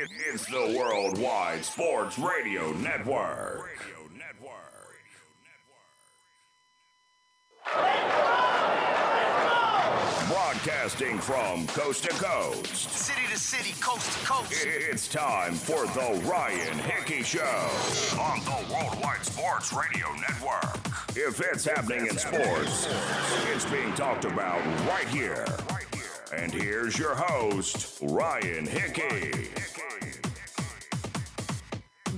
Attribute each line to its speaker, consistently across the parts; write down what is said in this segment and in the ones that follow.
Speaker 1: It, it's the Worldwide Sports Radio Network. Broadcasting from coast to coast.
Speaker 2: City to city, coast to coast.
Speaker 1: It's time for the Ryan Hickey Show on the Worldwide Sports Radio Network. If it's happening in sports, it's being talked about right here. And here's your host, Ryan Hickey.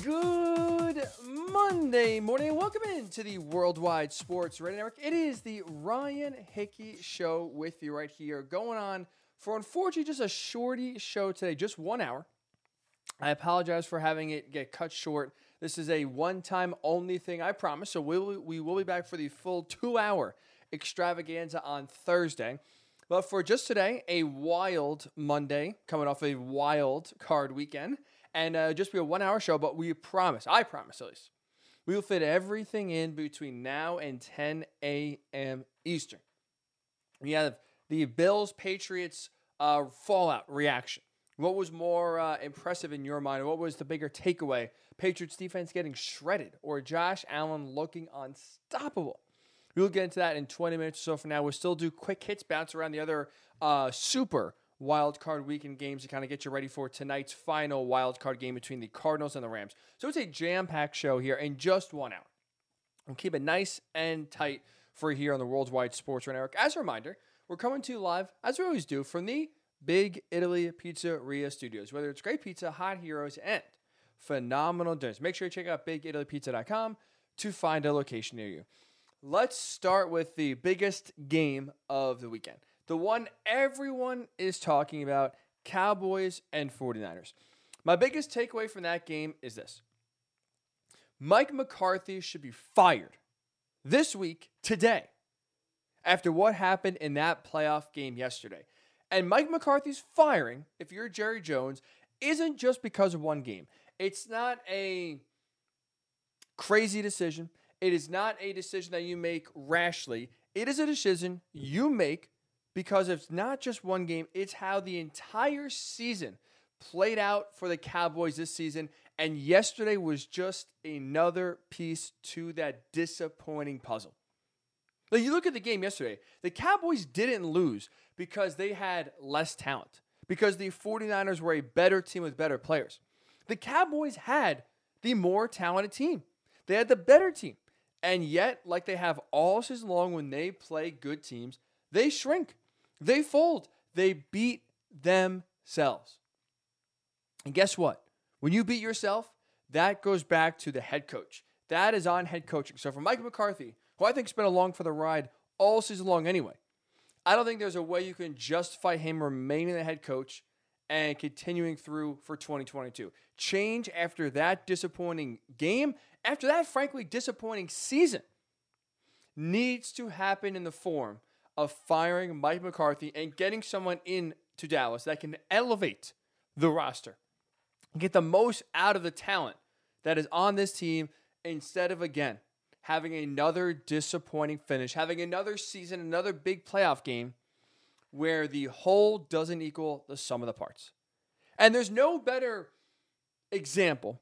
Speaker 3: Good Monday morning and welcome into the Worldwide Sports Radio Network. It is the Ryan Hickey Show with you right here, going on for unfortunately just a shorty show today, just one hour. I apologize for having it get cut short. This is a one-time only thing, I promise. So we will, we will be back for the full two-hour extravaganza on Thursday. But for just today, a wild Monday, coming off a wild card weekend, and uh, just be a one-hour show. But we promise, I promise at least, we will fit everything in between now and 10 a.m. Eastern. We have the Bills Patriots uh, fallout reaction. What was more uh, impressive in your mind? What was the bigger takeaway? Patriots defense getting shredded or Josh Allen looking unstoppable? We'll get into that in 20 minutes or so from now. We'll still do quick hits, bounce around the other uh, super wild card weekend games to kind of get you ready for tonight's final wild card game between the Cardinals and the Rams. So it's a jam packed show here in just one hour. We'll keep it nice and tight for here on the Worldwide Sports Network. As a reminder, we're coming to you live, as we always do, from the Big Italy Pizzeria Studios. Whether it's great pizza, hot heroes, and phenomenal dinners. Make sure you check out BigItalyPizza.com to find a location near you. Let's start with the biggest game of the weekend. The one everyone is talking about Cowboys and 49ers. My biggest takeaway from that game is this Mike McCarthy should be fired this week, today, after what happened in that playoff game yesterday. And Mike McCarthy's firing, if you're Jerry Jones, isn't just because of one game. It's not a crazy decision. It is not a decision that you make rashly. It is a decision you make because it's not just one game, it's how the entire season played out for the Cowboys this season. And yesterday was just another piece to that disappointing puzzle. Like you look at the game yesterday, the Cowboys didn't lose because they had less talent, because the 49ers were a better team with better players. The Cowboys had the more talented team, they had the better team. And yet, like they have all season long when they play good teams, they shrink, they fold, they beat themselves. And guess what? When you beat yourself, that goes back to the head coach. That is on head coaching. So for Mike McCarthy, who I think's been along for the ride all season long anyway, I don't think there's a way you can justify him remaining the head coach and continuing through for 2022. Change after that disappointing game, after that frankly disappointing season, needs to happen in the form of firing Mike McCarthy and getting someone in to Dallas that can elevate the roster, get the most out of the talent that is on this team instead of again having another disappointing finish, having another season, another big playoff game where the whole doesn't equal the sum of the parts. And there's no better example.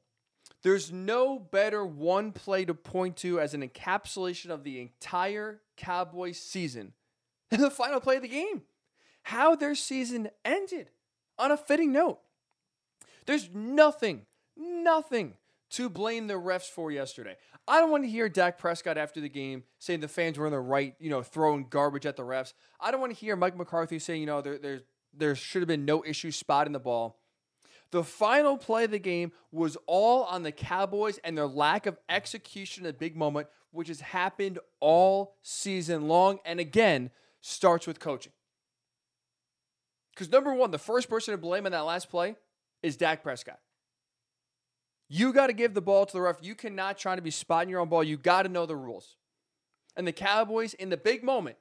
Speaker 3: There's no better one play to point to as an encapsulation of the entire Cowboys season than the final play of the game. How their season ended on a fitting note. There's nothing, nothing to blame the refs for yesterday. I don't want to hear Dak Prescott after the game saying the fans were in the right, you know, throwing garbage at the refs. I don't want to hear Mike McCarthy saying, you know, there, there, there should have been no issue spotting the ball. The final play of the game was all on the Cowboys and their lack of execution at a big moment, which has happened all season long. And again, starts with coaching. Because number one, the first person to blame on that last play is Dak Prescott. You got to give the ball to the ref. You cannot try to be spotting your own ball. You got to know the rules. And the Cowboys, in the big moment,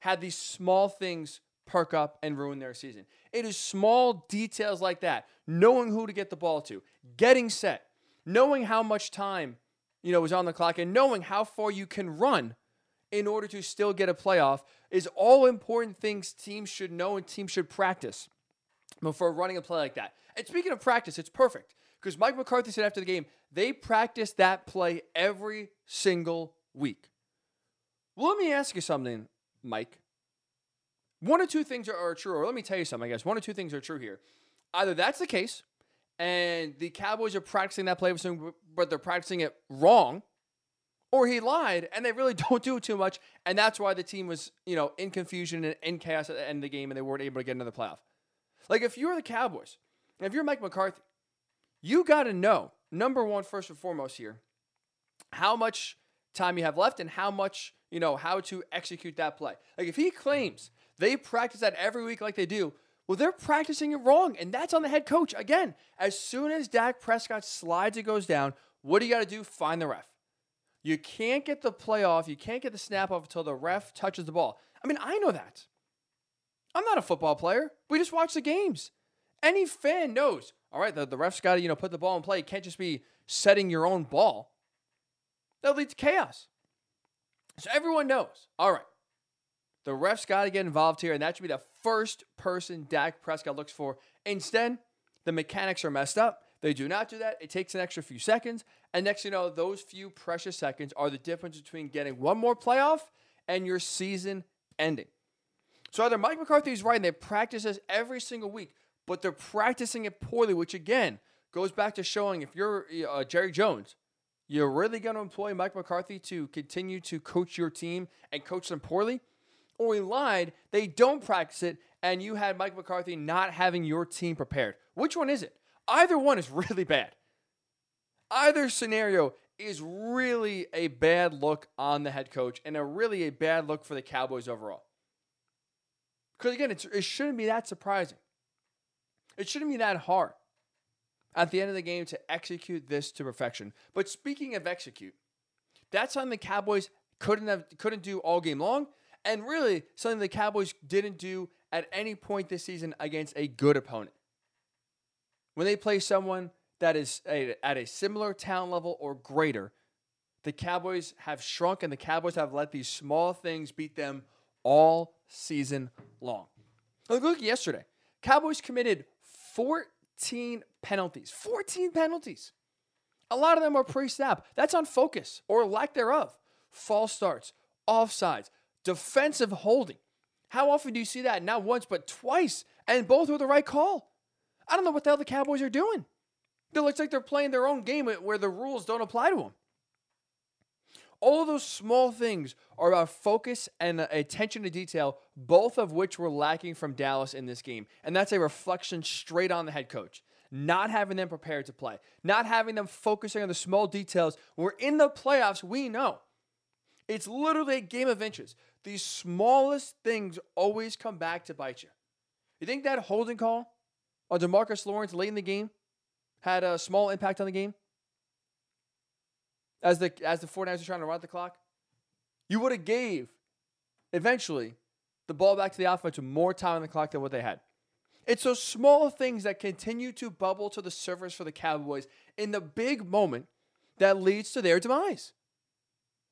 Speaker 3: had these small things perk up and ruin their season. It is small details like that, knowing who to get the ball to, getting set, knowing how much time you know is on the clock, and knowing how far you can run in order to still get a playoff is all important things teams should know and teams should practice. before running a play like that. And speaking of practice, it's perfect because Mike McCarthy said after the game, they practice that play every single week. Well, let me ask you something, Mike. One or two things are, are true, or let me tell you something, I guess. One or two things are true here. Either that's the case, and the Cowboys are practicing that play, but they're practicing it wrong, or he lied and they really don't do it too much, and that's why the team was, you know, in confusion and in chaos at the end of the game, and they weren't able to get into the playoff. Like if you're the Cowboys, if you're Mike McCarthy, you got to know number one, first and foremost here, how much time you have left and how much you know how to execute that play. Like if he claims they practice that every week like they do, well, they're practicing it wrong, and that's on the head coach. Again, as soon as Dak Prescott slides, it goes down. What do you got to do? Find the ref. You can't get the play off. You can't get the snap off until the ref touches the ball. I mean, I know that. I'm not a football player. We just watch the games. Any fan knows. All right, the, the ref's got to you know put the ball in play. Can't just be setting your own ball. That leads to chaos. So everyone knows. All right, the ref's got to get involved here, and that should be the first person Dak Prescott looks for. Instead, the mechanics are messed up. They do not do that. It takes an extra few seconds. And next you know, those few precious seconds are the difference between getting one more playoff and your season ending. So either Mike McCarthy is right and they practice this every single week, but they're practicing it poorly, which again goes back to showing if you're uh, Jerry Jones, you're really going to employ Mike McCarthy to continue to coach your team and coach them poorly or he lied, they don't practice it, and you had Mike McCarthy not having your team prepared. Which one is it? Either one is really bad. Either scenario is really a bad look on the head coach and a really a bad look for the Cowboys overall. Because again, it shouldn't be that surprising. It shouldn't be that hard at the end of the game to execute this to perfection. But speaking of execute, that's something the Cowboys couldn't have couldn't do all game long and really something the Cowboys didn't do at any point this season against a good opponent. When they play someone that is a, at a similar talent level or greater, the Cowboys have shrunk and the Cowboys have let these small things beat them all season long. Look, look yesterday. Cowboys committed 14 penalties. 14 penalties. A lot of them are pre snap. That's on focus or lack thereof. False starts, offsides, defensive holding. How often do you see that? Not once, but twice, and both were the right call. I don't know what the hell the Cowboys are doing. It looks like they're playing their own game where the rules don't apply to them. All of those small things are about focus and attention to detail, both of which were lacking from Dallas in this game. And that's a reflection straight on the head coach. Not having them prepared to play, not having them focusing on the small details. We're in the playoffs, we know. It's literally a game of inches. These smallest things always come back to bite you. You think that holding call on Demarcus Lawrence late in the game had a small impact on the game? As the as the 49ers were trying to run the clock? You would have gave eventually the ball back to the offense with more time on the clock than what they had. It's those small things that continue to bubble to the surface for the Cowboys in the big moment that leads to their demise.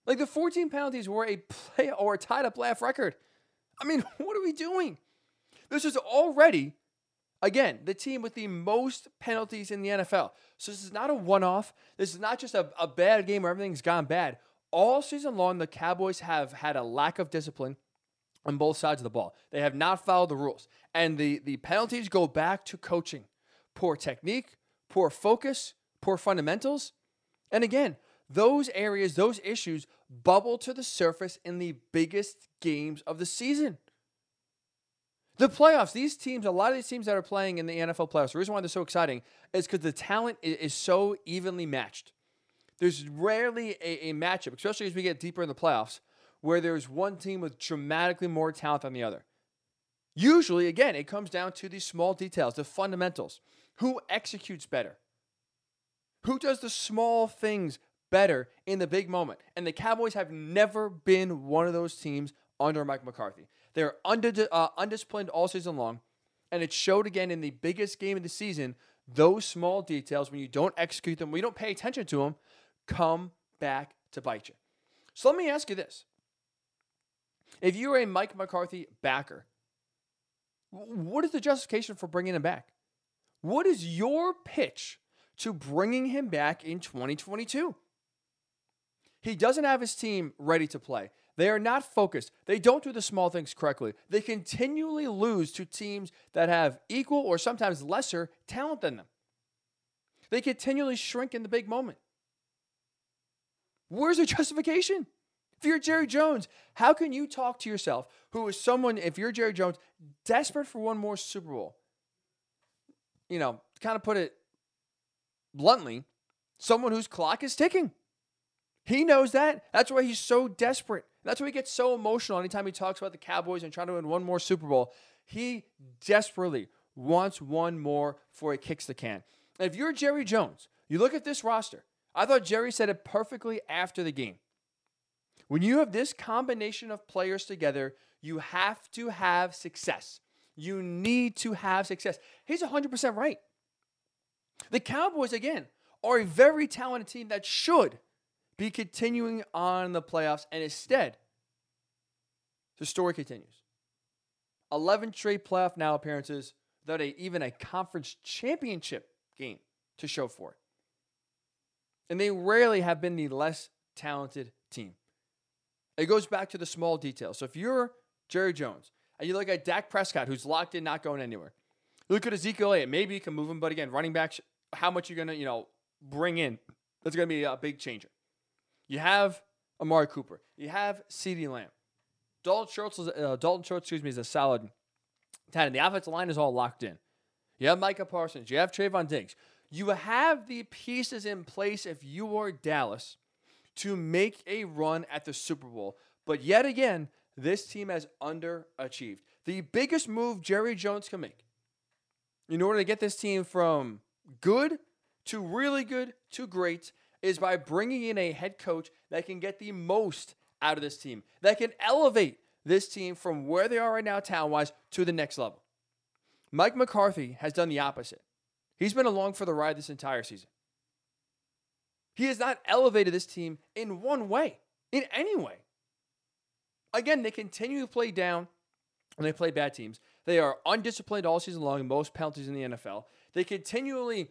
Speaker 3: Like the 14 penalties were a play or a tied up laugh record. I mean, what are we doing? This is already, again, the team with the most penalties in the NFL. So this is not a one off. This is not just a, a bad game where everything's gone bad. All season long, the Cowboys have had a lack of discipline on both sides of the ball. They have not followed the rules. And the, the penalties go back to coaching poor technique, poor focus, poor fundamentals. And again, those areas, those issues bubble to the surface in the biggest games of the season. The playoffs, these teams, a lot of these teams that are playing in the NFL playoffs, the reason why they're so exciting is because the talent is so evenly matched. There's rarely a, a matchup, especially as we get deeper in the playoffs, where there's one team with dramatically more talent than the other. Usually, again, it comes down to these small details, the fundamentals. Who executes better? Who does the small things better in the big moment. And the Cowboys have never been one of those teams under Mike McCarthy. They're under, uh, undisciplined all season long, and it showed again in the biggest game of the season. Those small details, when you don't execute them, when you don't pay attention to them, come back to bite you. So let me ask you this. If you're a Mike McCarthy backer, What is the justification for bringing him back? What is your pitch to bringing him back in 2022? He doesn't have his team ready to play. They are not focused. They don't do the small things correctly. They continually lose to teams that have equal or sometimes lesser talent than them. They continually shrink in the big moment. Where's the justification? If you're Jerry Jones, how can you talk to yourself, who is someone, if you're Jerry Jones, desperate for one more Super Bowl? You know, kind of put it bluntly, someone whose clock is ticking. He knows that. That's why he's so desperate. That's why he gets so emotional anytime he talks about the Cowboys and trying to win one more Super Bowl. He desperately wants one more before he kicks the can. And if you're Jerry Jones, you look at this roster. I thought Jerry said it perfectly after the game. When you have this combination of players together, you have to have success. You need to have success. He's 100% right. The Cowboys, again, are a very talented team that should be continuing on the playoffs, and instead, the story continues. 11 straight playoff now appearances without a, even a conference championship game to show for it. And they rarely have been the less talented team. It goes back to the small details. So if you're Jerry Jones and you look at Dak Prescott, who's locked in, not going anywhere, look at Ezekiel Elliott. Maybe you can move him, but again, running back, how much you're gonna, you know, bring in? That's gonna be a big changer. You have Amari Cooper. You have CeeDee Lamb. Dalton Schultz, uh, Dalton Schultz, excuse me, is a solid ten. The offensive line is all locked in. You have Micah Parsons. You have Trevon Diggs. You have the pieces in place if you are Dallas to make a run at the Super Bowl. But yet again, this team has underachieved. The biggest move Jerry Jones can make in order to get this team from good to really good to great is by bringing in a head coach that can get the most out of this team, that can elevate this team from where they are right now, talent wise, to the next level. Mike McCarthy has done the opposite. He's been along for the ride this entire season. He has not elevated this team in one way, in any way. Again, they continue to play down and they play bad teams. They are undisciplined all season long, most penalties in the NFL. They continually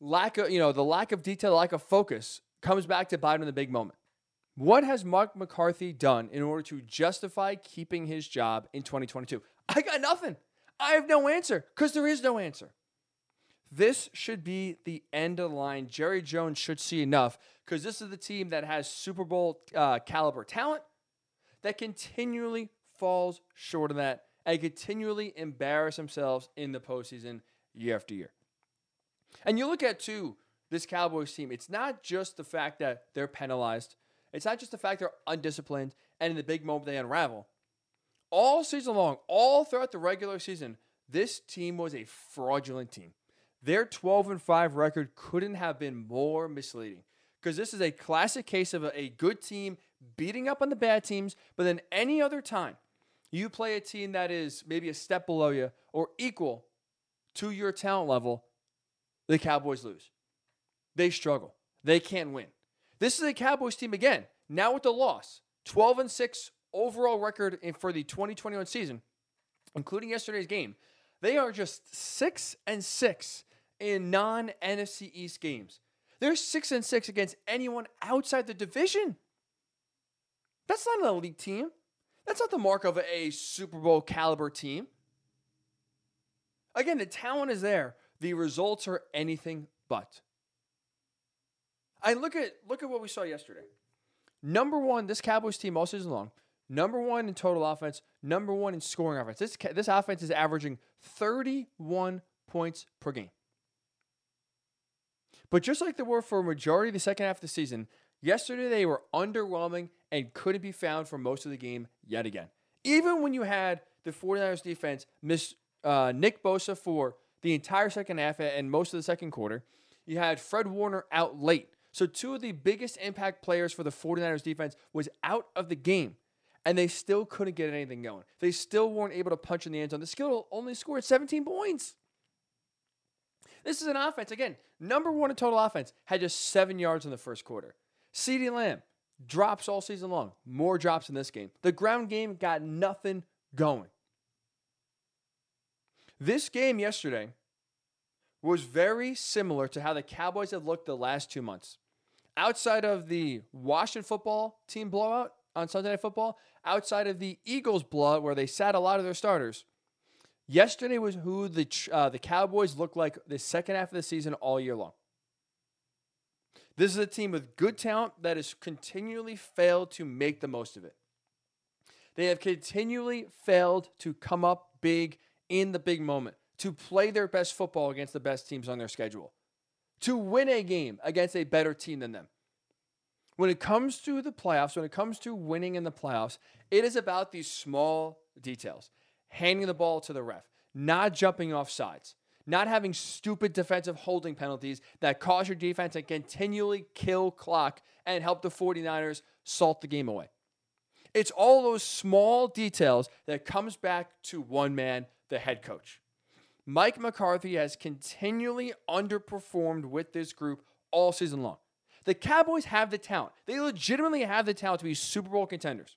Speaker 3: lack of, you know, the lack of detail, lack of focus comes back to Biden in the big moment. What has Mark McCarthy done in order to justify keeping his job in 2022? I got nothing. I have no answer because there is no answer. This should be the end of the line. Jerry Jones should see enough because this is the team that has Super Bowl uh, caliber talent that continually falls short of that and continually embarrass themselves in the postseason year after year. And you look at, too, this Cowboys team, it's not just the fact that they're penalized, it's not just the fact they're undisciplined and in the big moment they unravel. All season long, all throughout the regular season, this team was a fraudulent team. Their 12 and 5 record couldn't have been more misleading because this is a classic case of a, a, good team beating up on the bad teams, but then any other time you play a team that is maybe a step below you or equal to your talent level, the Cowboys lose. They struggle. They can't win. This is a Cowboys team again, now with the loss. 12 and 6 overall record for the 2021 season, including yesterday's game. They are just 6 and 6 in non NFC East games. They're six and six against anyone outside the division. That's not an elite team. That's not the mark of a Super Bowl caliber team. Again, the talent is there. The results are anything but. I look at look at what we saw yesterday. Number one, this Cowboys team all season long. Number one in total offense. Number one in scoring offense. This this offense is averaging 31 points per game. But just like they were for a majority of the second half of the season, yesterday they were underwhelming and couldn't be found for most of the game yet again. Even when you had the 49ers defense miss uh, Nick Bosa for the entire second half and most of the second quarter, you had Fred Warner out late. So two of the biggest impact players for the 49ers defense was out of the game and they still couldn't get anything going. They still weren't able to punch in the end zone. They still only scored 17 points. This is an offense, again, number one in total offense, had just seven yards in the first quarter. CeeDee Lamb drops all season long, more drops in this game. The ground game got nothing going. This game yesterday was very similar to how the Cowboys have looked the last two months. Outside of the Washington football team blowout on Sunday Night Football, outside of the Eagles blowout where they sat a lot of their starters, yesterday was who the uh, the Cowboys looked like the second half of the season all year long. This is a team with good talent that has continually failed to make the most of it. They have continually failed to come up big in the big moment, to play their best football against the best teams on their schedule, to win a game against a better team than them. When it comes to the playoffs, when it comes to winning in the playoffs, it is about these small details handing the ball to the ref, not jumping off sides, not having stupid defensive holding penalties that cause your defense to continually kill clock and help the 49ers salt the game away. It's all those small details that comes back to one man, the head coach. Mike McCarthy has continually underperformed with this group all season long. The Cowboys have the talent. They legitimately have the talent to be Super Bowl contenders.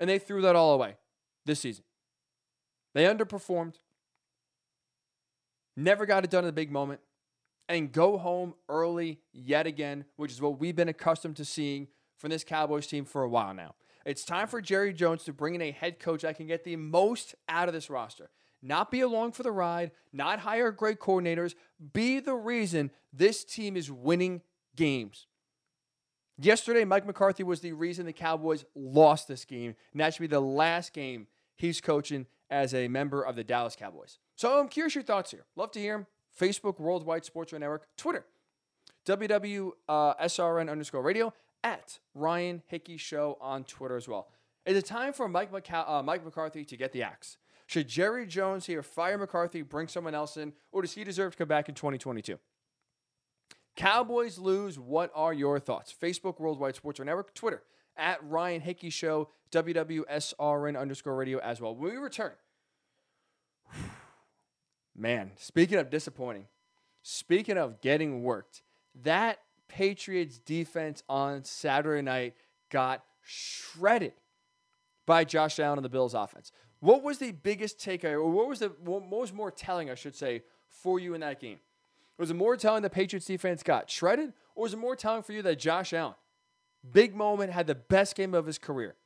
Speaker 3: And they threw that all away this season. They underperformed, never got it done in the big moment, and go home early yet again, which is what we've been accustomed to seeing from this Cowboys team for a while now. It's time for Jerry Jones to bring in a head coach that can get the most out of this roster. Not be along for the ride, not hire great coordinators, be the reason this team is winning games. Yesterday, Mike McCarthy was the reason the Cowboys lost this game, and that should be the last game he's coaching as a member of the Dallas Cowboys. So I'm curious your thoughts here. Love to hear them. Facebook, Worldwide Sports Radio Network, Twitter, WWSRN uh, underscore radio, at Ryan Hickey Show on Twitter as well. Is it time for Mike, McCa- uh, Mike McCarthy to get the axe? Should Jerry Jones here fire McCarthy, bring someone else in, or does he deserve to come back in 2022? Cowboys lose. What are your thoughts? Facebook, Worldwide Sports Network, Twitter, at Ryan Hickey Show, WWSRN underscore radio as well. When we return, man, speaking of disappointing, speaking of getting worked, that Patriots defense on Saturday night got shredded by Josh Allen and the Bills offense. What was the biggest takeaway, or what was the what was more telling, I should say, for you in that game? Was it more telling the Patriots defense got shredded, or was it more telling for you that Josh Allen, big moment, had the best game of his career?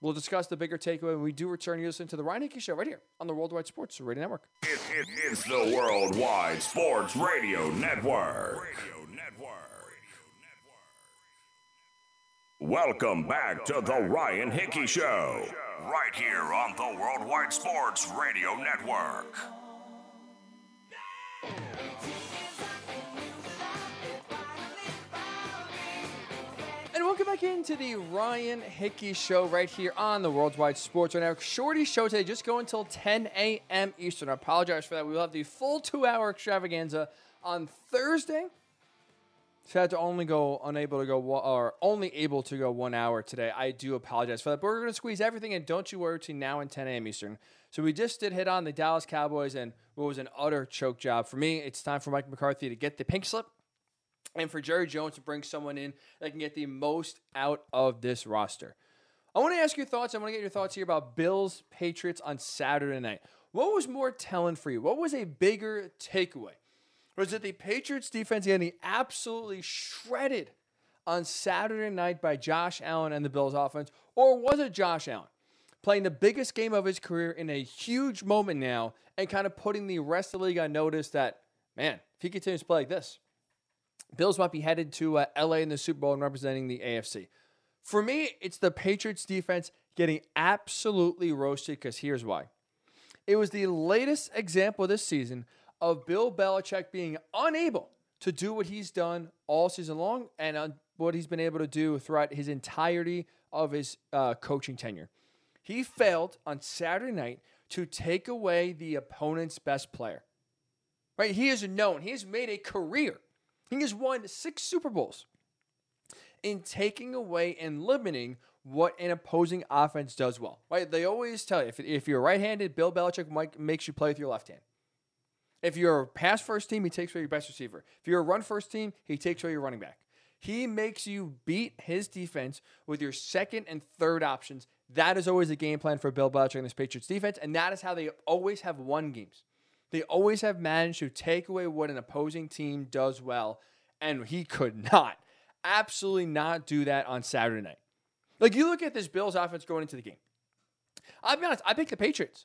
Speaker 3: We'll discuss the bigger takeaway when we do return. You listen to the Ryan Hickey Show right here on the Worldwide Sports Radio Network.
Speaker 1: It, it, it's the Worldwide Sports Radio Network. Welcome back to the Ryan Hickey Show, right here on the Worldwide Sports Radio Network.
Speaker 3: And welcome back into the Ryan Hickey Show right here on the Worldwide Sports Network. Shorty show today, just go until 10 a.m. Eastern. I apologize for that. We will have the full two-hour extravaganza on Thursday. So I had to only go unable to go or only able to go one hour today. I do apologize for that. But we're going to squeeze everything in. Don't you worry between now and 10 a.m. Eastern. So we just did hit on the Dallas Cowboys and what was an utter choke job for me. It's time for Mike McCarthy to get the pink slip and for Jerry Jones to bring someone in that can get the most out of this roster. I want to ask your thoughts. I want to get your thoughts here about Bills Patriots on Saturday night. What was more telling for you? What was a bigger takeaway? Was it the Patriots defense getting absolutely shredded on Saturday night by Josh Allen and the Bills offense? Or was it Josh Allen playing the biggest game of his career in a huge moment now and kind of putting the rest of the league on notice that, man, if he continues to play like this, Bills might be headed to uh, LA in the Super Bowl and representing the AFC. For me, it's the Patriots defense getting absolutely roasted because here's why. It was the latest example this season of Bill Belichick being unable to do what he's done all season long and on what he's been able to do throughout his entirety of his uh, coaching tenure. He failed on Saturday night to take away the opponent's best player. Right? He is known. He has made a career he has won six Super Bowls in taking away and limiting what an opposing offense does well. Right? They always tell you if, if you're right-handed, Bill Belichick might, makes you play with your left hand. If you're a pass first team, he takes away your best receiver. If you're a run first team, he takes away your running back. He makes you beat his defense with your second and third options That is always the game plan for Bill Belichick and this Patriots defense, and that is how they always have won games. They always have managed to take away what an opposing team does well, and he could not, absolutely not do that on Saturday night. Like you look at this Bills offense going into the game. I'll be honest, I picked the Patriots.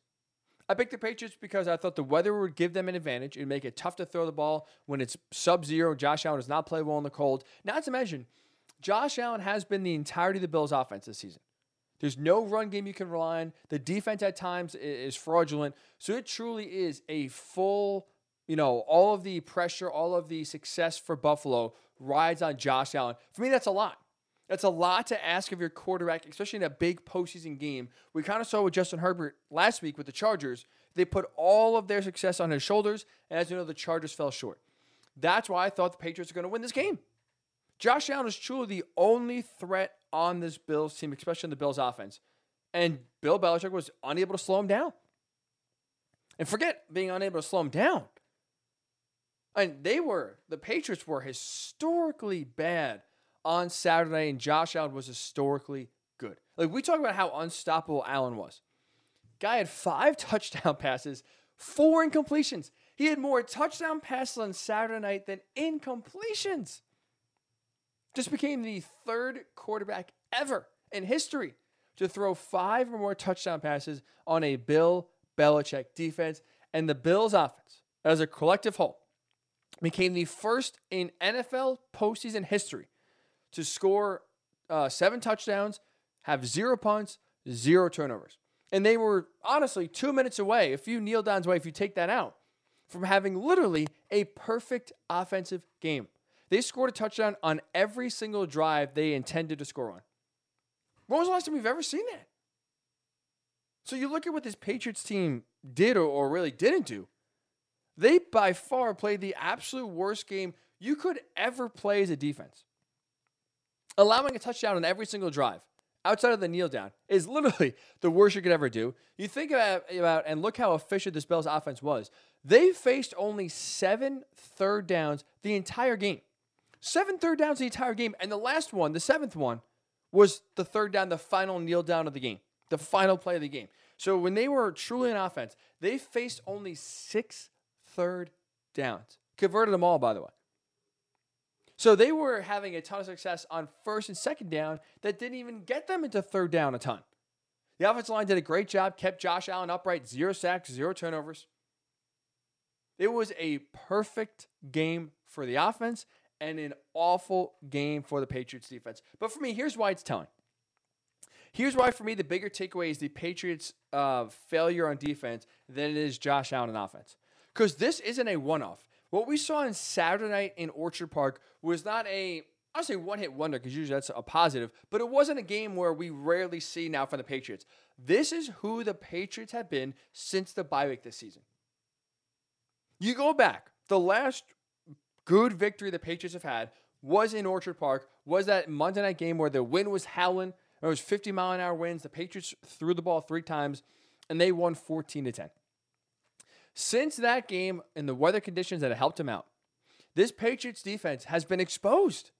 Speaker 3: I picked the Patriots because I thought the weather would give them an advantage. It'd make it tough to throw the ball when it's sub zero. Josh Allen does not play well in the cold. Not to mention, Josh Allen has been the entirety of the Bills' offense this season. There's no run game you can rely on. The defense at times is fraudulent. So it truly is a full, you know, all of the pressure, all of the success for Buffalo rides on Josh Allen. For me, that's a lot. That's a lot to ask of your quarterback, especially in a big postseason game. We kind of saw with Justin Herbert last week with the Chargers. They put all of their success on his shoulders, and as you know, the Chargers fell short. That's why I thought the Patriots are going to win this game. Josh Allen is truly the only threat on this Bills team, especially in the Bills offense. And Bill Belichick was unable to slow him down. And forget being unable to slow him down. And they were, the Patriots were historically bad on Saturday, and Josh Allen was historically good. Like we talk about how unstoppable Allen was. Guy had five touchdown passes, four incompletions. He had more touchdown passes on Saturday night than incompletions. Just became the third quarterback ever in history to throw five or more touchdown passes on a Bill Belichick defense. And the Bills offense, as a collective whole, became the first in NFL postseason history to score uh, seven touchdowns, have zero punts, zero turnovers. And they were honestly two minutes away, a few kneel downs away, if you take that out, from having literally a perfect offensive game. They scored a touchdown on every single drive they intended to score on. When was the last time we've ever seen that? So you look at what this Patriots team did or, or really didn't do. They by far played the absolute worst game you could ever play as a defense. Allowing a touchdown on every single drive outside of the kneel down is literally the worst you could ever do. You think about, about and look how efficient this Bills offense was. They faced only seven third downs the entire game. Seven third downs the entire game. And the last one, the seventh one, was the third down, the final kneel down of the game, the final play of the game. So when they were truly in offense, they faced only six third downs. Converted them all, by the way. So they were having a ton of success on first and second down that didn't even get them into third down a ton. The offensive line did a great job, kept Josh Allen upright, zero sacks, zero turnovers. It was a perfect game for the offense and an awful game for the Patriots defense. But for me, here's why it's telling. Here's why, for me, the bigger takeaway is the Patriots' uh, failure on defense than it is Josh Allen on offense. Because this isn't a one off. What we saw on Saturday night in Orchard Park was not a, I'll say one hit wonder because usually that's a positive, but it wasn't a game where we rarely see now from the Patriots. This is who the Patriots have been since the bye week this season. You go back, the last good victory the Patriots have had was in Orchard Park, was that Monday night game where the wind was howling. It was 50 mile an hour winds. The Patriots threw the ball three times and they won 14 to 10. Since that game and the weather conditions that helped him out, this Patriots defense has been exposed.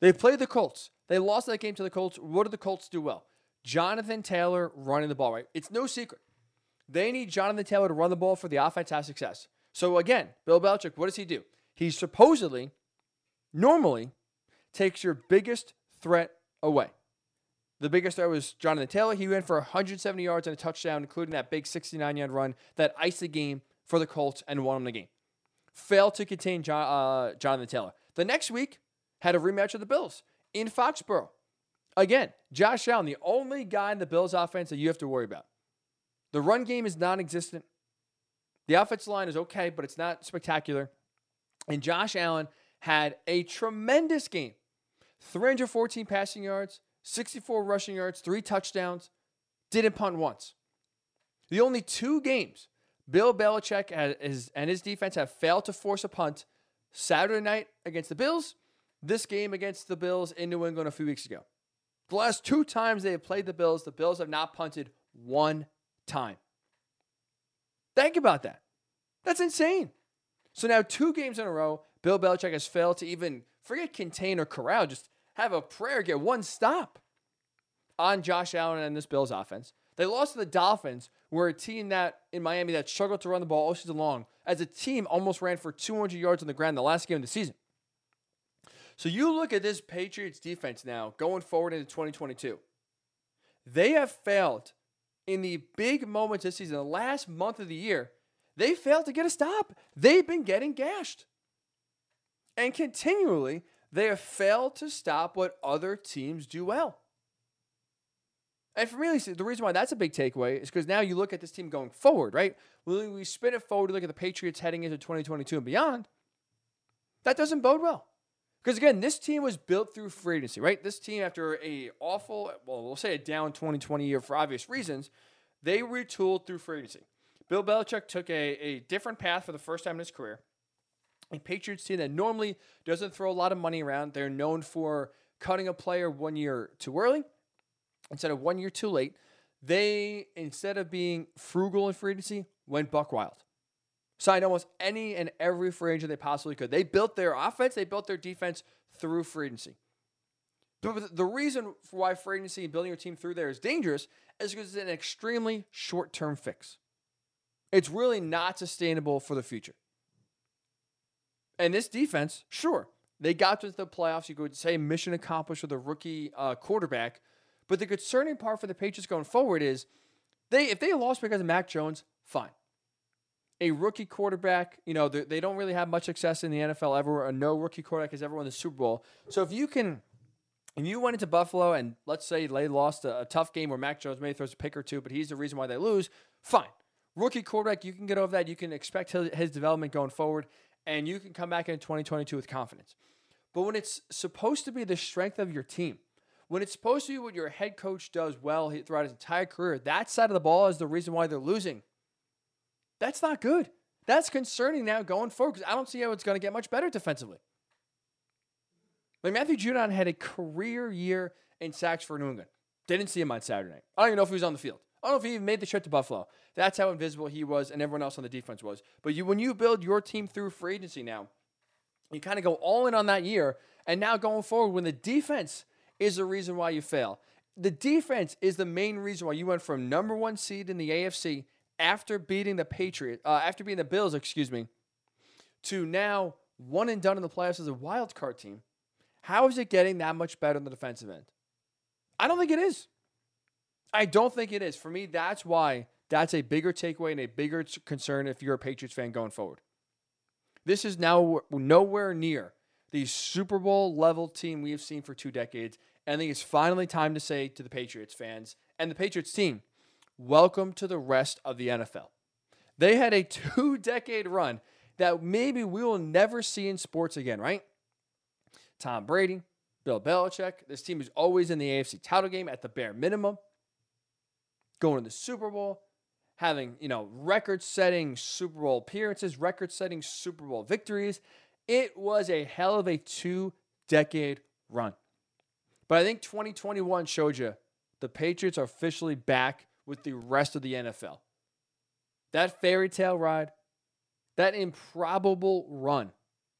Speaker 3: They played the Colts. They lost that game to the Colts. What did the Colts do well? Jonathan Taylor running the ball, right? It's no secret. They need Jonathan Taylor to run the ball for the offense to have success. So again, Bill Belichick, what does he do? He supposedly, normally, takes your biggest threat away. The biggest threat was Jonathan Taylor. He went for 170 yards and a touchdown, including that big 69 yard run that iced the game for the Colts and won them the game. Failed to contain John, uh, Jonathan Taylor. The next week, had a rematch of the Bills in Foxborough. Again, Josh Allen, the only guy in the Bills offense that you have to worry about. The run game is non existent. The offensive line is okay, but it's not spectacular. And Josh Allen had a tremendous game 314 passing yards, 64 rushing yards, three touchdowns, didn't punt once. The only two games Bill Belichick and his defense have failed to force a punt Saturday night against the Bills, this game against the Bills in New England a few weeks ago. The last two times they have played the Bills, the Bills have not punted one time. Think about that. That's insane. So now, two games in a row, Bill Belichick has failed to even forget contain or corral, just have a prayer, get one stop. on Josh Allen and this Bills offense. They lost to the Dolphins, where a team that in Miami that struggled to run the ball all season long, as a team almost ran for 200 yards on the ground the last game of the season. So you look at this Patriots defense now going forward into 2022. They have failed in the big moments this season, the last month of the year. They failed to get a stop. They've been getting gashed. And continually, they have failed to stop what other teams do well. And for me, the reason why that's a big takeaway is because now you look at this team going forward, right? When we spin it forward, look at the Patriots heading into 2022 and beyond. That doesn't bode well. Because again, this team was built through free agency, right? This team, after a awful, well, we'll say a down 2020 year for obvious reasons, they retooled through free agency. Bill Belichick took a, a different path for the first time in his career. A Patriots team that normally doesn't throw a lot of money around. They're known for cutting a player one year too early instead of one year too late, they, instead of being frugal in free agency, went buck wild. Signed almost any and every free agent they possibly could. They built their offense, they built their defense through free agency. But the reason for why free agency and building your team through there is dangerous is because it's an extremely short term fix. It's really not sustainable for the future. And this defense, sure, they got to the playoffs. You could say mission accomplished with a rookie uh, quarterback but the concerning part for the Patriots going forward is they if they lost because of Mac Jones, fine. A rookie quarterback, you know, they, don't really have much success in the NFL ever. A no rookie quarterback has ever won the Super Bowl. So if you can, if you went into Buffalo and let's say they lost a, a tough game where Mac Jones maybe throws a pick or two, but he's the reason why they lose, fine. Rookie quarterback, you can get over that. You can expect his, his development going forward, and you can come back in 2022 with confidence. But when it's supposed to be the strength of your team, when it's supposed to be what your head coach does well throughout his entire career, that side of the ball is the reason why they're losing. That's not good. That's concerning now going forward because I don't see how it's going to get much better defensively. Like Matthew Judon had a career year in sacks for New England. Didn't see him on Saturday. I don't even know if he was on the field. I don't know if he even made the trip to Buffalo. That's how invisible he was and everyone else on the defense was. But you, when you build your team through free agency now, you kind of go all in on that year. And now going forward, when the defense is the reason why you fail. The defense is the main reason why you went from number one seed in the AFC after beating the Patriots, uh, after beating the Bills, excuse me, to now one and done in the playoffs as a wild card team. How is it getting that much better on the defensive end? I don't think it is. I don't think it is. For me, that's why that's a bigger takeaway and a bigger concern if you're a Patriots fan going forward. This is now nowhere near the Super Bowl level team we have seen for two decades. And I think it's finally time to say to the Patriots fans and the Patriots team, welcome to the rest of the NFL. They had a two decade run that maybe we will never see in sports again, right? Tom Brady, Bill Belichick. This team is always in the AFC title game at the bare minimum. Going to the Super Bowl, having, you know, record-setting Super Bowl appearances, record-setting Super Bowl victories. It was a hell of a two decade run. But I think 2021 showed you the Patriots are officially back with the rest of the NFL. That fairy tale ride, that improbable run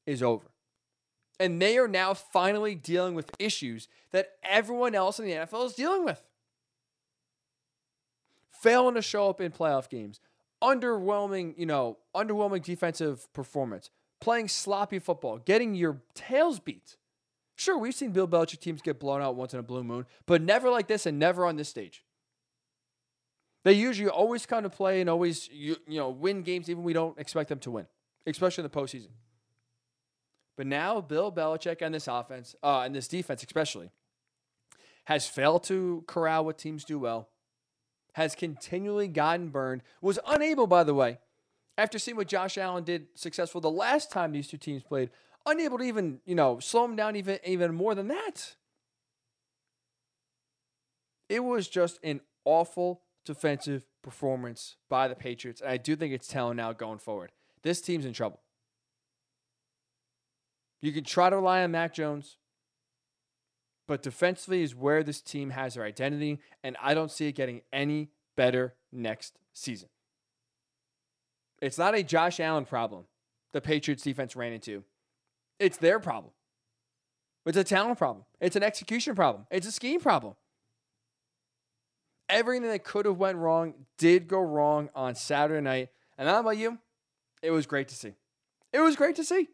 Speaker 3: is over. And they are now finally dealing with issues that everyone else in the NFL is dealing with. Failing to show up in playoff games, underwhelming, you know, underwhelming defensive performance, playing sloppy football, getting your tails beat. Sure, we've seen Bill Belichick teams get blown out once in a blue moon, but never like this and never on this stage. They usually always kind of play and always you, you know win games even we don't expect them to win, especially in the postseason. But now Bill Belichick and this offense, uh, and this defense especially, has failed to corral what teams do well, has continually gotten burned, was unable, by the way, after seeing what Josh Allen did successful the last time these two teams played, unable to even, you know, slow him down even even more than that. It was just an awful defensive performance by the Patriots. And I do think it's telling now going forward. This team's in trouble. You can try to rely on Mac Jones, but defensively is where this team has their identity, and I don't see it getting any better next season. It's not a Josh Allen problem the Patriots defense ran into. It's their problem. It's a talent problem. It's an execution problem. It's a scheme problem. Everything that could have went wrong did go wrong on Saturday night. And how about you? It was great to see. It was great to see.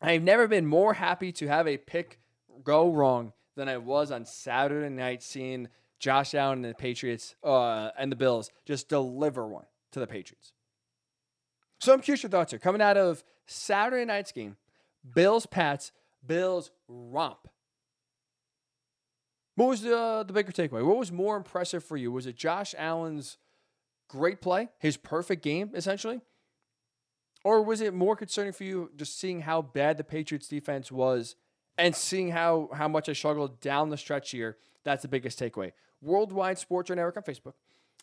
Speaker 3: I've never been more happy to have a pick go wrong than I was on Saturday night seeing Josh Allen and the Patriots uh, and the Bills just deliver one to the Patriots. So I'm curious your thoughts here. Coming out of Saturday night's game, Bills Pats, Bills romp. What was the, the bigger takeaway? What was more impressive for you? Was it Josh Allen's great play, his perfect game, essentially? Or was it more concerning for you just seeing how bad the Patriots defense was and seeing how, how much I struggled down the stretch here? That's the biggest takeaway. Worldwide Sports Network on Facebook,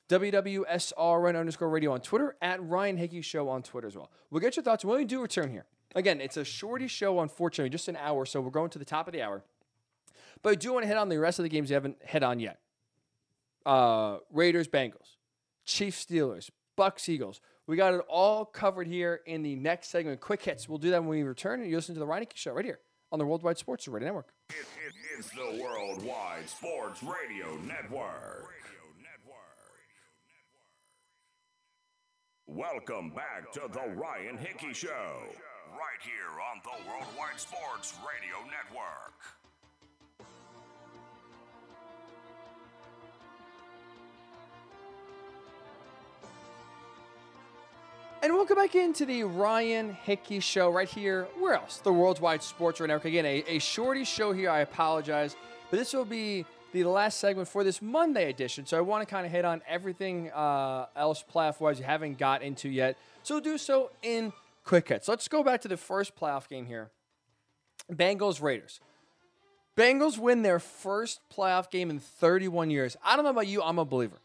Speaker 3: WWSRN underscore radio on Twitter, at Ryan Hickey Show on Twitter as well. We'll get your thoughts when we do return here. Again, it's a shorty show, unfortunately, just an hour, so we're going to the top of the hour. But I do want to hit on the rest of the games you haven't hit on yet. Uh, Raiders, Bengals, Chiefs, Steelers, Bucks, Eagles. We got it all covered here in the next segment. Quick hits. We'll do that when we return. And you listen to the Ryan Hickey Show right here on the Worldwide Sports Radio Network.
Speaker 1: It, it, it's the Worldwide Sports Radio Network. Welcome back to the Ryan Hickey Show, right here on the Worldwide Sports Radio Network.
Speaker 3: And welcome back into the Ryan Hickey Show right here. Where else? The Worldwide Sports Network. Again, a, a shorty show here. I apologize. But this will be the last segment for this Monday edition. So I want to kind of hit on everything uh, else playoff wise you haven't got into yet. So we'll do so in quick hits. Let's go back to the first playoff game here Bengals Raiders. Bengals win their first playoff game in 31 years. I don't know about you, I'm a believer.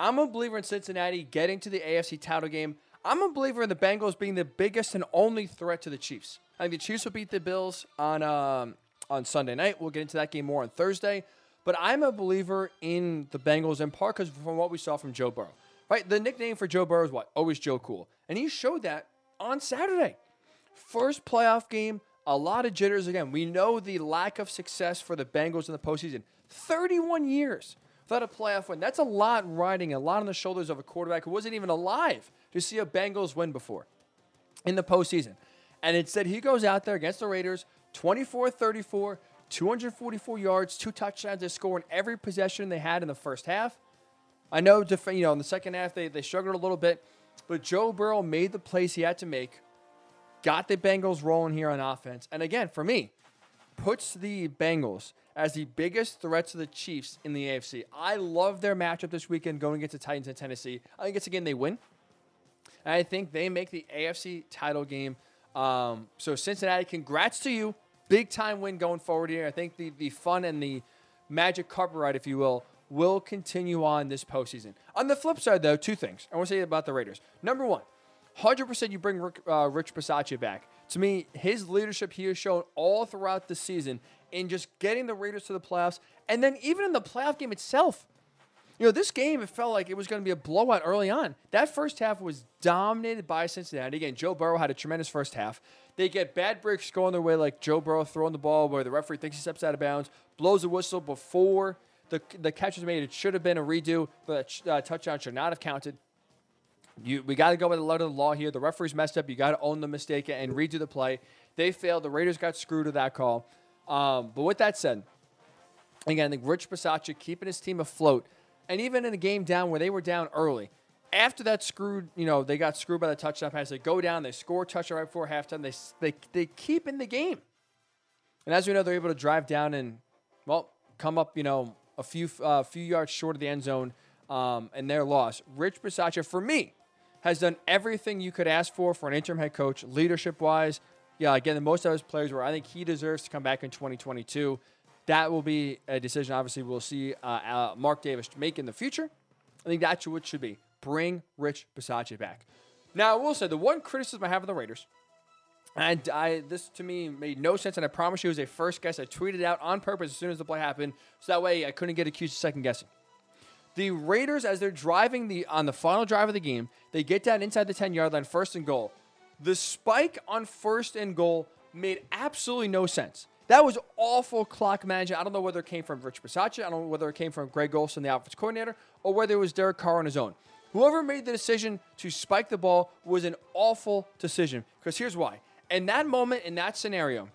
Speaker 3: I'm a believer in Cincinnati getting to the AFC title game. I'm a believer in the Bengals being the biggest and only threat to the Chiefs. I think the Chiefs will beat the Bills on um, on Sunday night. We'll get into that game more on Thursday. But I'm a believer in the Bengals in part because from what we saw from Joe Burrow. Right? The nickname for Joe Burrow is what? Always Joe Cool. And he showed that on Saturday. First playoff game, a lot of jitters again. We know the lack of success for the Bengals in the postseason. 31 years without a playoff win. That's a lot riding, a lot on the shoulders of a quarterback who wasn't even alive to see a Bengals win before in the postseason. And instead, he goes out there against the Raiders, 24 34, 244 yards, two touchdowns. They score in every possession they had in the first half. I know, you know, in the second half, they, they struggled a little bit, but Joe Burrow made the plays he had to make, got the Bengals rolling here on offense. And again, for me, puts the Bengals as the biggest threat to the Chiefs in the AFC. I love their matchup this weekend going against the Titans in Tennessee. I think it's again they win. And I think they make the AFC title game. Um, so Cincinnati, congrats to you. Big time win going forward here. I think the, the fun and the magic carpet ride, if you will, will continue on this postseason. On the flip side, though, two things I want to say about the Raiders. Number one, 100% you bring Rick, uh, Rich Bisaccia back. To me, his leadership he has shown all throughout the season in just getting the Raiders to the playoffs, and then even in the playoff game itself. You know, this game, it felt like it was going to be a blowout early on. That first half was dominated by Cincinnati. Again, Joe Burrow had a tremendous first half. They get bad breaks going their way, like Joe Burrow throwing the ball where the referee thinks he steps out of bounds, blows a whistle before the, the catch was made. It should have been a redo, but uh, touchdown should not have counted. You, we got to go by the letter of the law here. The referee's messed up. You got to own the mistake and redo the play. They failed. The Raiders got screwed with that call. Um, but with that said, again, I think Rich Bisaccia keeping his team afloat – and even in a game down where they were down early, after that screwed, you know, they got screwed by the touchdown pass. They go down, they score a touchdown right before halftime. They, they, they keep in the game. And as we know, they're able to drive down and, well, come up, you know, a few uh, few yards short of the end zone um, and their loss. Rich Bisaccia, for me, has done everything you could ask for for an interim head coach, leadership wise. Yeah, again, the most of his players where I think he deserves to come back in 2022. That will be a decision, obviously, we'll see uh, uh, Mark Davis make in the future. I think that's what it should be. Bring Rich Bisaccia back. Now, I will say the one criticism I have of the Raiders, and I this to me made no sense, and I promise you it was a first guess. I tweeted out on purpose as soon as the play happened, so that way I couldn't get accused of second guessing. The Raiders, as they're driving the on the final drive of the game, they get down inside the 10 yard line, first and goal. The spike on first and goal made absolutely no sense. That was awful clock management. I don't know whether it came from Rich Bisaccia. I don't know whether it came from Greg Olson, the offense coordinator, or whether it was Derek Carr on his own. Whoever made the decision to spike the ball was an awful decision. Because here's why. In that moment, in that scenario,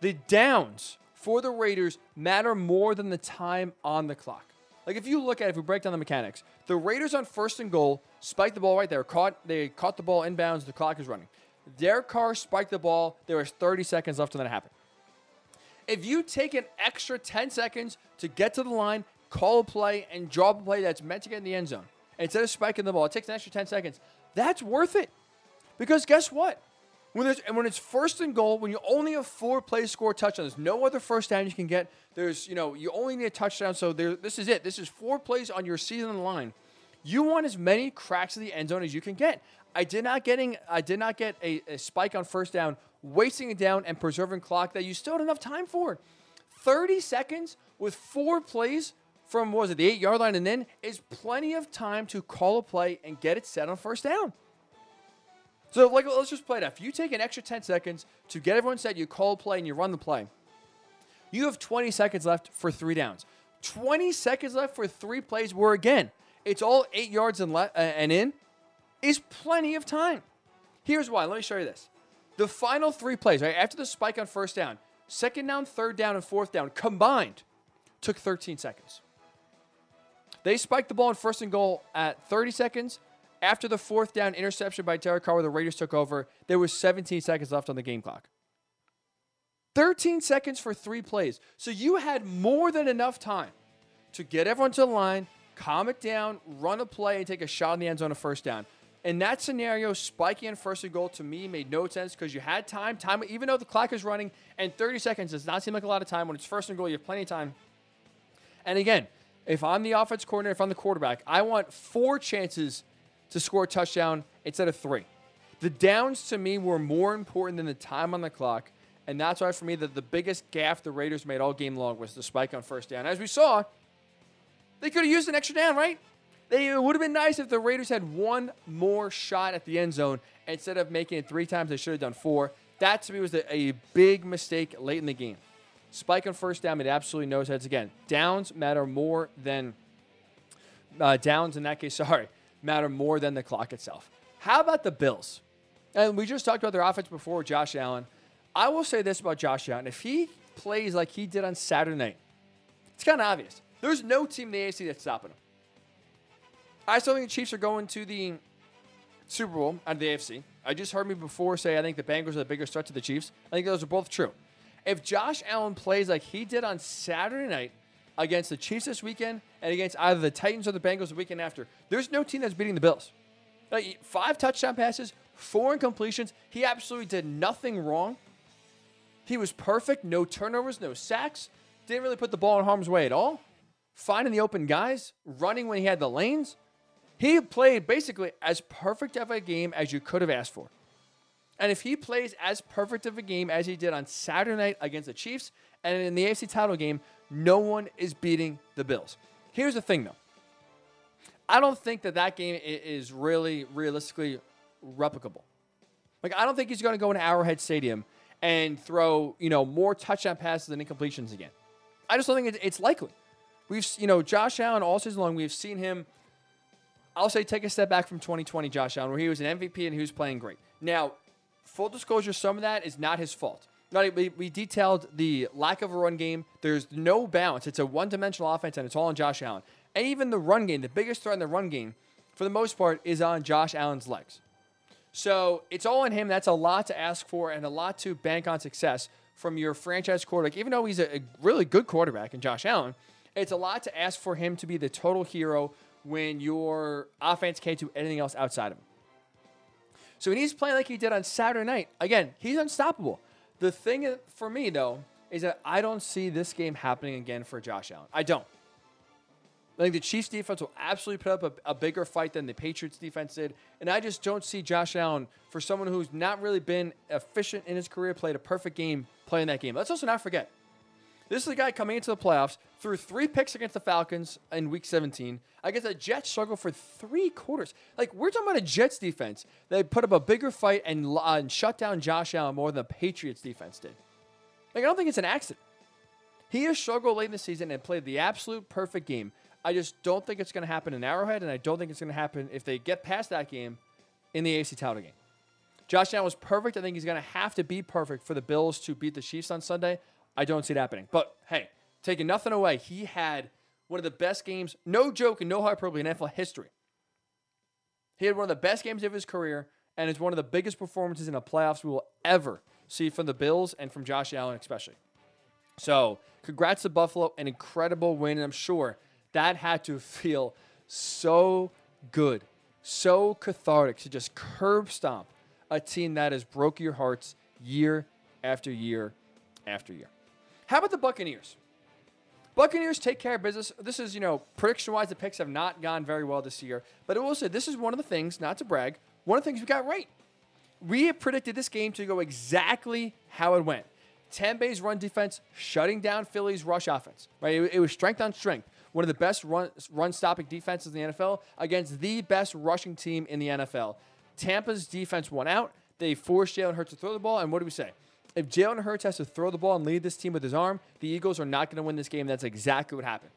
Speaker 3: the downs for the Raiders matter more than the time on the clock. Like if you look at it, if we break down the mechanics, the Raiders on first and goal spiked the ball right there. Caught they caught the ball inbounds. The clock is running. Derek Carr spiked the ball. There was 30 seconds left when that happened. If you take an extra 10 seconds to get to the line, call a play, and drop a play that's meant to get in the end zone, instead of spiking the ball, it takes an extra 10 seconds. That's worth it. Because guess what? When there's and when it's first and goal, when you only have four plays score touchdowns, there's no other first down you can get. There's you know you only need a touchdown, so there, this is it. This is four plays on your season line. You want as many cracks of the end zone as you can get. I did not getting I did not get a, a spike on first down, wasting it down and preserving clock that you still had enough time for. 30 seconds with four plays from was it the eight yard line and then is plenty of time to call a play and get it set on first down. So, like, let's just play it out. If you take an extra 10 seconds to get everyone set, you call play and you run the play, you have 20 seconds left for three downs. 20 seconds left for three plays where, again, it's all eight yards and, le- uh, and in, is plenty of time. Here's why. Let me show you this. The final three plays, right, after the spike on first down, second down, third down, and fourth down combined took 13 seconds. They spiked the ball in first and goal at 30 seconds. After the fourth down interception by Derek Carr, where the Raiders took over, there was 17 seconds left on the game clock. 13 seconds for three plays. So you had more than enough time to get everyone to the line, calm it down, run a play, and take a shot in the end zone a first down. In that scenario, spiking in first and goal to me made no sense because you had time. Time, even though the clock is running, and 30 seconds does not seem like a lot of time. When it's first and goal, you have plenty of time. And again, if I'm the offense coordinator, if I'm the quarterback, I want four chances to score a touchdown instead of three. The downs to me were more important than the time on the clock. And that's why, for me, the, the biggest gaff the Raiders made all game long was the spike on first down. As we saw, they could have used an extra down, right? They, it would have been nice if the Raiders had one more shot at the end zone instead of making it three times. They should have done four. That to me was a, a big mistake late in the game. Spike on first down made absolutely no sense. Again, downs matter more than uh, downs in that case. Sorry, matter more than the clock itself. How about the Bills? And we just talked about their offense before, Josh Allen. I will say this about Josh Allen: if he plays like he did on Saturday night, it's kind of obvious. There's no team in the AFC that's stopping him. I still think the Chiefs are going to the Super Bowl out of the AFC. I just heard me before say I think the Bengals are the bigger threat to the Chiefs. I think those are both true. If Josh Allen plays like he did on Saturday night against the Chiefs this weekend and against either the Titans or the Bengals the weekend after, there's no team that's beating the Bills. Like five touchdown passes, four incompletions. He absolutely did nothing wrong. He was perfect. No turnovers, no sacks. Didn't really put the ball in harm's way at all. Finding the open guys, running when he had the lanes. He played basically as perfect of a game as you could have asked for. And if he plays as perfect of a game as he did on Saturday night against the Chiefs and in the AFC title game, no one is beating the Bills. Here's the thing, though. I don't think that that game is really realistically replicable. Like, I don't think he's going to go into Arrowhead Stadium and throw, you know, more touchdown passes than incompletions again. I just don't think it's likely. We've, you know, Josh Allen all season long, we've seen him, I'll say, take a step back from 2020 Josh Allen, where he was an MVP and he was playing great. Now, full disclosure, some of that is not his fault. Not, we, we detailed the lack of a run game. There's no balance. It's a one dimensional offense, and it's all on Josh Allen. And even the run game, the biggest threat in the run game, for the most part, is on Josh Allen's legs. So it's all on him. That's a lot to ask for and a lot to bank on success from your franchise quarterback. Even though he's a, a really good quarterback in Josh Allen, it's a lot to ask for him to be the total hero when your offense can't do anything else outside of him. So when he's playing like he did on Saturday night, again, he's unstoppable. The thing for me, though, is that I don't see this game happening again for Josh Allen. I don't. I think the Chiefs defense will absolutely put up a, a, bigger fight than the Patriots defense did. And I just don't see Josh Allen, for someone who's not really been efficient in his career, played a perfect game playing that game. Let's also not forget this is a guy coming into the playoffs, threw three picks against the Falcons in week 17. I guess the Jets struggled for three quarters. Like, we're talking about a Jets defense that put up a bigger fight and, uh, and shut down Josh Allen more than the Patriots defense did. Like, I don't think it's an accident. He has struggled late in the season and played the absolute perfect game. I just don't think it's going to happen in Arrowhead, and I don't think it's going to happen if they get past that game in the AC title game. Josh Allen was perfect. I think he's going to have to be perfect for the Bills to beat the Chiefs on Sunday. I don't see it happening. But hey, taking nothing away, he had one of the best games, no joke and no hyperbole in NFL history. He had one of the best games of his career, and it's one of the biggest performances in the playoffs we will ever see from the Bills and from Josh Allen, especially. So, congrats to Buffalo, an incredible win. And I'm sure that had to feel so good, so cathartic to just curb stomp a team that has broke your hearts year after year after year. How about the Buccaneers? Buccaneers take care of business. This is, you know, prediction wise, the picks have not gone very well this year. But I will say, this is one of the things, not to brag, one of the things we got right. We predicted this game to go exactly how it went. Tampa run defense shutting down Philly's rush offense. Right, it, it was strength on strength. One of the best run run stopping defenses in the NFL against the best rushing team in the NFL. Tampa's defense won out. They forced Jalen Hurts to throw the ball, and what do we say? If Jalen Hurts has to throw the ball and lead this team with his arm, the Eagles are not going to win this game. That's exactly what happened.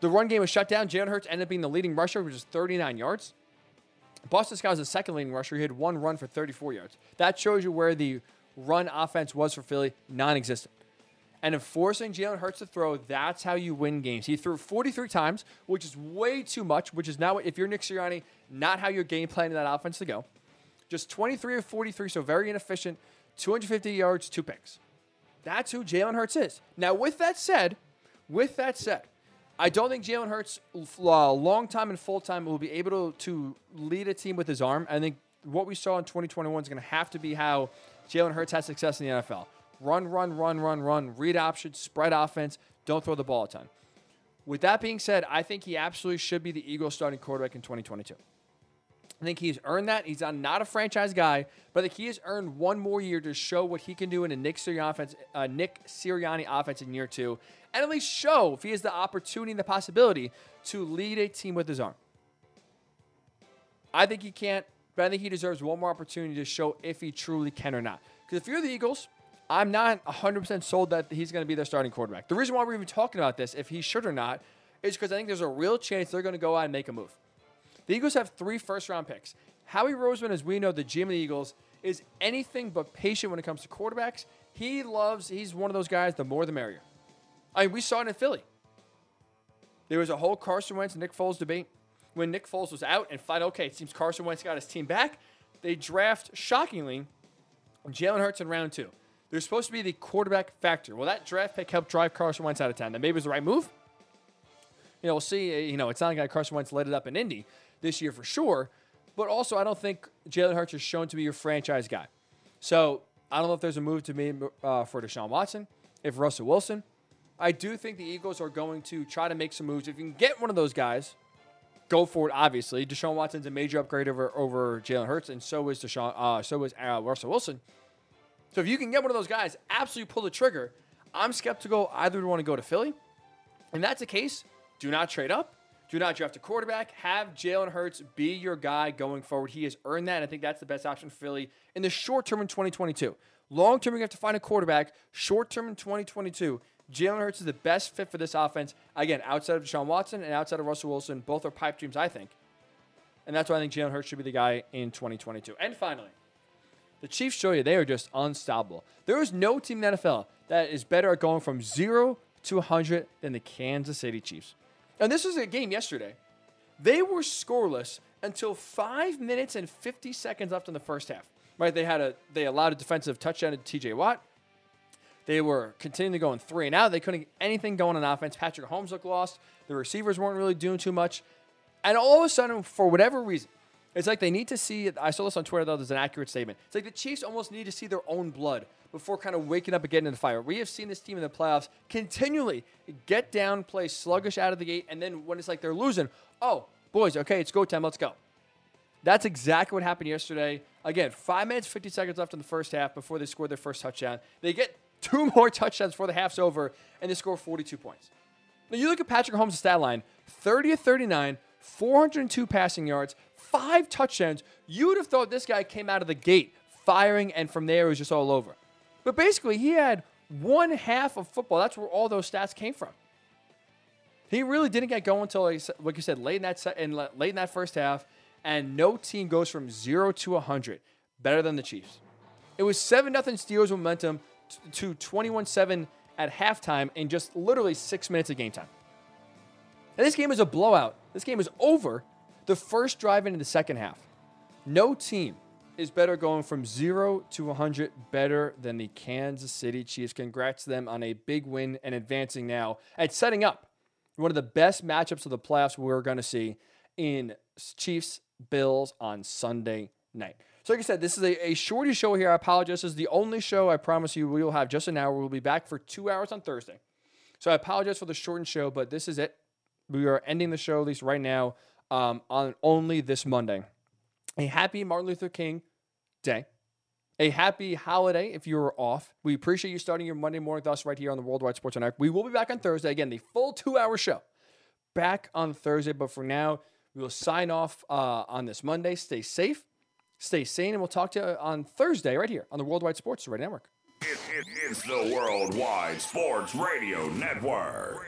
Speaker 3: The run game was shut down. Jalen Hurts ended up being the leading rusher, which is 39 yards. Boston Scott was the second leading rusher. He had one run for 34 yards. That shows you where the run offense was for Philly, non existent. And enforcing Jalen Hurts to throw, that's how you win games. He threw 43 times, which is way too much, which is now, if you're Nick Sirianni, not how you're game planning that offense to go. Just 23 of 43, so very inefficient. 250 yards, two picks. That's who Jalen Hurts is. Now, with that said, with that said, I don't think Jalen Hurts, uh, long time and full time, will be able to, to lead a team with his arm. I think what we saw in 2021 is going to have to be how Jalen Hurts has success in the NFL. Run, run, run, run, run, read options, spread offense, don't throw the ball a ton. With that being said, I think he absolutely should be the Eagles starting quarterback in 2022. I think he's earned that. He's not a franchise guy, but I think he has earned one more year to show what he can do in a Nick Sirianni offense, uh, Nick Sirianni offense in year two, and at least show if he has the opportunity and the possibility to lead a team with his arm. I think he can't, but I think he deserves one more opportunity to show if he truly can or not. Because if you're the Eagles, I'm not 100% sold that he's going to be their starting quarterback. The reason why we're even talking about this, if he should or not, is because I think there's a real chance they're going to go out and make a move. The Eagles have three first round picks. Howie Roseman, as we know, the GM of the Eagles, is anything but patient when it comes to quarterbacks. He loves, he's one of those guys, the more the merrier. I mean, we saw it in Philly. There was a whole Carson Wentz Nick Foles debate. When Nick Foles was out and find, okay, it seems Carson Wentz got his team back, they draft, shockingly, Jalen Hurts in round two. They're supposed to be the quarterback factor. Well, that draft pick helped drive Carson Wentz out of town. That maybe was the right move. You know, we'll see. You know, it's not like Carson Wentz lit it up in Indy this year for sure. But also, I don't think Jalen Hurts is shown to be your franchise guy. So I don't know if there's a move to be uh, for Deshaun Watson, if Russell Wilson. I do think the Eagles are going to try to make some moves. If you can get one of those guys, go for it. Obviously, Deshaun Watson's a major upgrade over over Jalen Hurts, and so is Deshaun. Uh, so is uh, Russell Wilson. So if you can get one of those guys, absolutely pull the trigger. I'm skeptical either would want to go to Philly. And that's the case. Do not trade up. Do not draft a quarterback. Have Jalen Hurts be your guy going forward. He has earned that. And I think that's the best option for Philly in the short term in 2022. Long term, you have to find a quarterback. Short term in 2022, Jalen Hurts is the best fit for this offense. Again, outside of Deshaun Watson and outside of Russell Wilson, both are pipe dreams, I think. And that's why I think Jalen Hurts should be the guy in 2022. And finally, the Chiefs show you they are just unstoppable. There is no team in the NFL that is better at going from zero to 100 than the Kansas City Chiefs. And this was a game yesterday. They were scoreless until five minutes and 50 seconds left in the first half. Right? They had a they allowed a defensive touchdown to TJ Watt. They were continuing to go in three and out. They couldn't get anything going on offense. Patrick Mahomes looked lost. The receivers weren't really doing too much. And all of a sudden, for whatever reason, it's like they need to see. I saw this on Twitter though. There's an accurate statement. It's like the Chiefs almost need to see their own blood before kind of waking up and getting in the fire. We have seen this team in the playoffs continually get down, play sluggish out of the gate, and then when it's like they're losing, oh, boys, okay, it's go time, let's go. That's exactly what happened yesterday. Again, five minutes, 50 seconds left in the first half before they scored their first touchdown. They get two more touchdowns before the half's over, and they score 42 points. Now, you look at Patrick Mahomes' stat line 30 of 39, 402 passing yards, five touchdowns. You would have thought this guy came out of the gate firing, and from there it was just all over. But basically, he had one half of football. That's where all those stats came from. He really didn't get going until, like you said, late in that se- in late in that first half, and no team goes from zero to hundred better than the Chiefs. It was seven nothing Steelers momentum to twenty one seven at halftime in just literally six minutes of game time. And this game is a blowout. This game is over the first drive into the second half. No team is better going from zero to 100 better than the Kansas City Chiefs. Congrats to them on a big win and advancing now and setting up one of the best matchups of the playoffs we're going to see in Chiefs Bills on Sunday night. So, like I said, this is a, a shorty show here. I apologize. This is the only show I promise you we will have just an hour. We'll be back for two hours on Thursday. So, I apologize for the shortened show, but this is it. We are ending the show, at least right now, um, on only this Monday. A happy Martin Luther King Day. A happy holiday if you were off. We appreciate you starting your Monday morning with us right here on the Worldwide Sports Network. We will be back on Thursday. Again, the full two hour show. Back on Thursday, but for now, we will sign off uh, on this Monday. Stay safe, stay sane, and we'll talk to you on Thursday right here on the Worldwide Sports Radio Network.
Speaker 1: It, it, it's the Worldwide Sports Radio Network.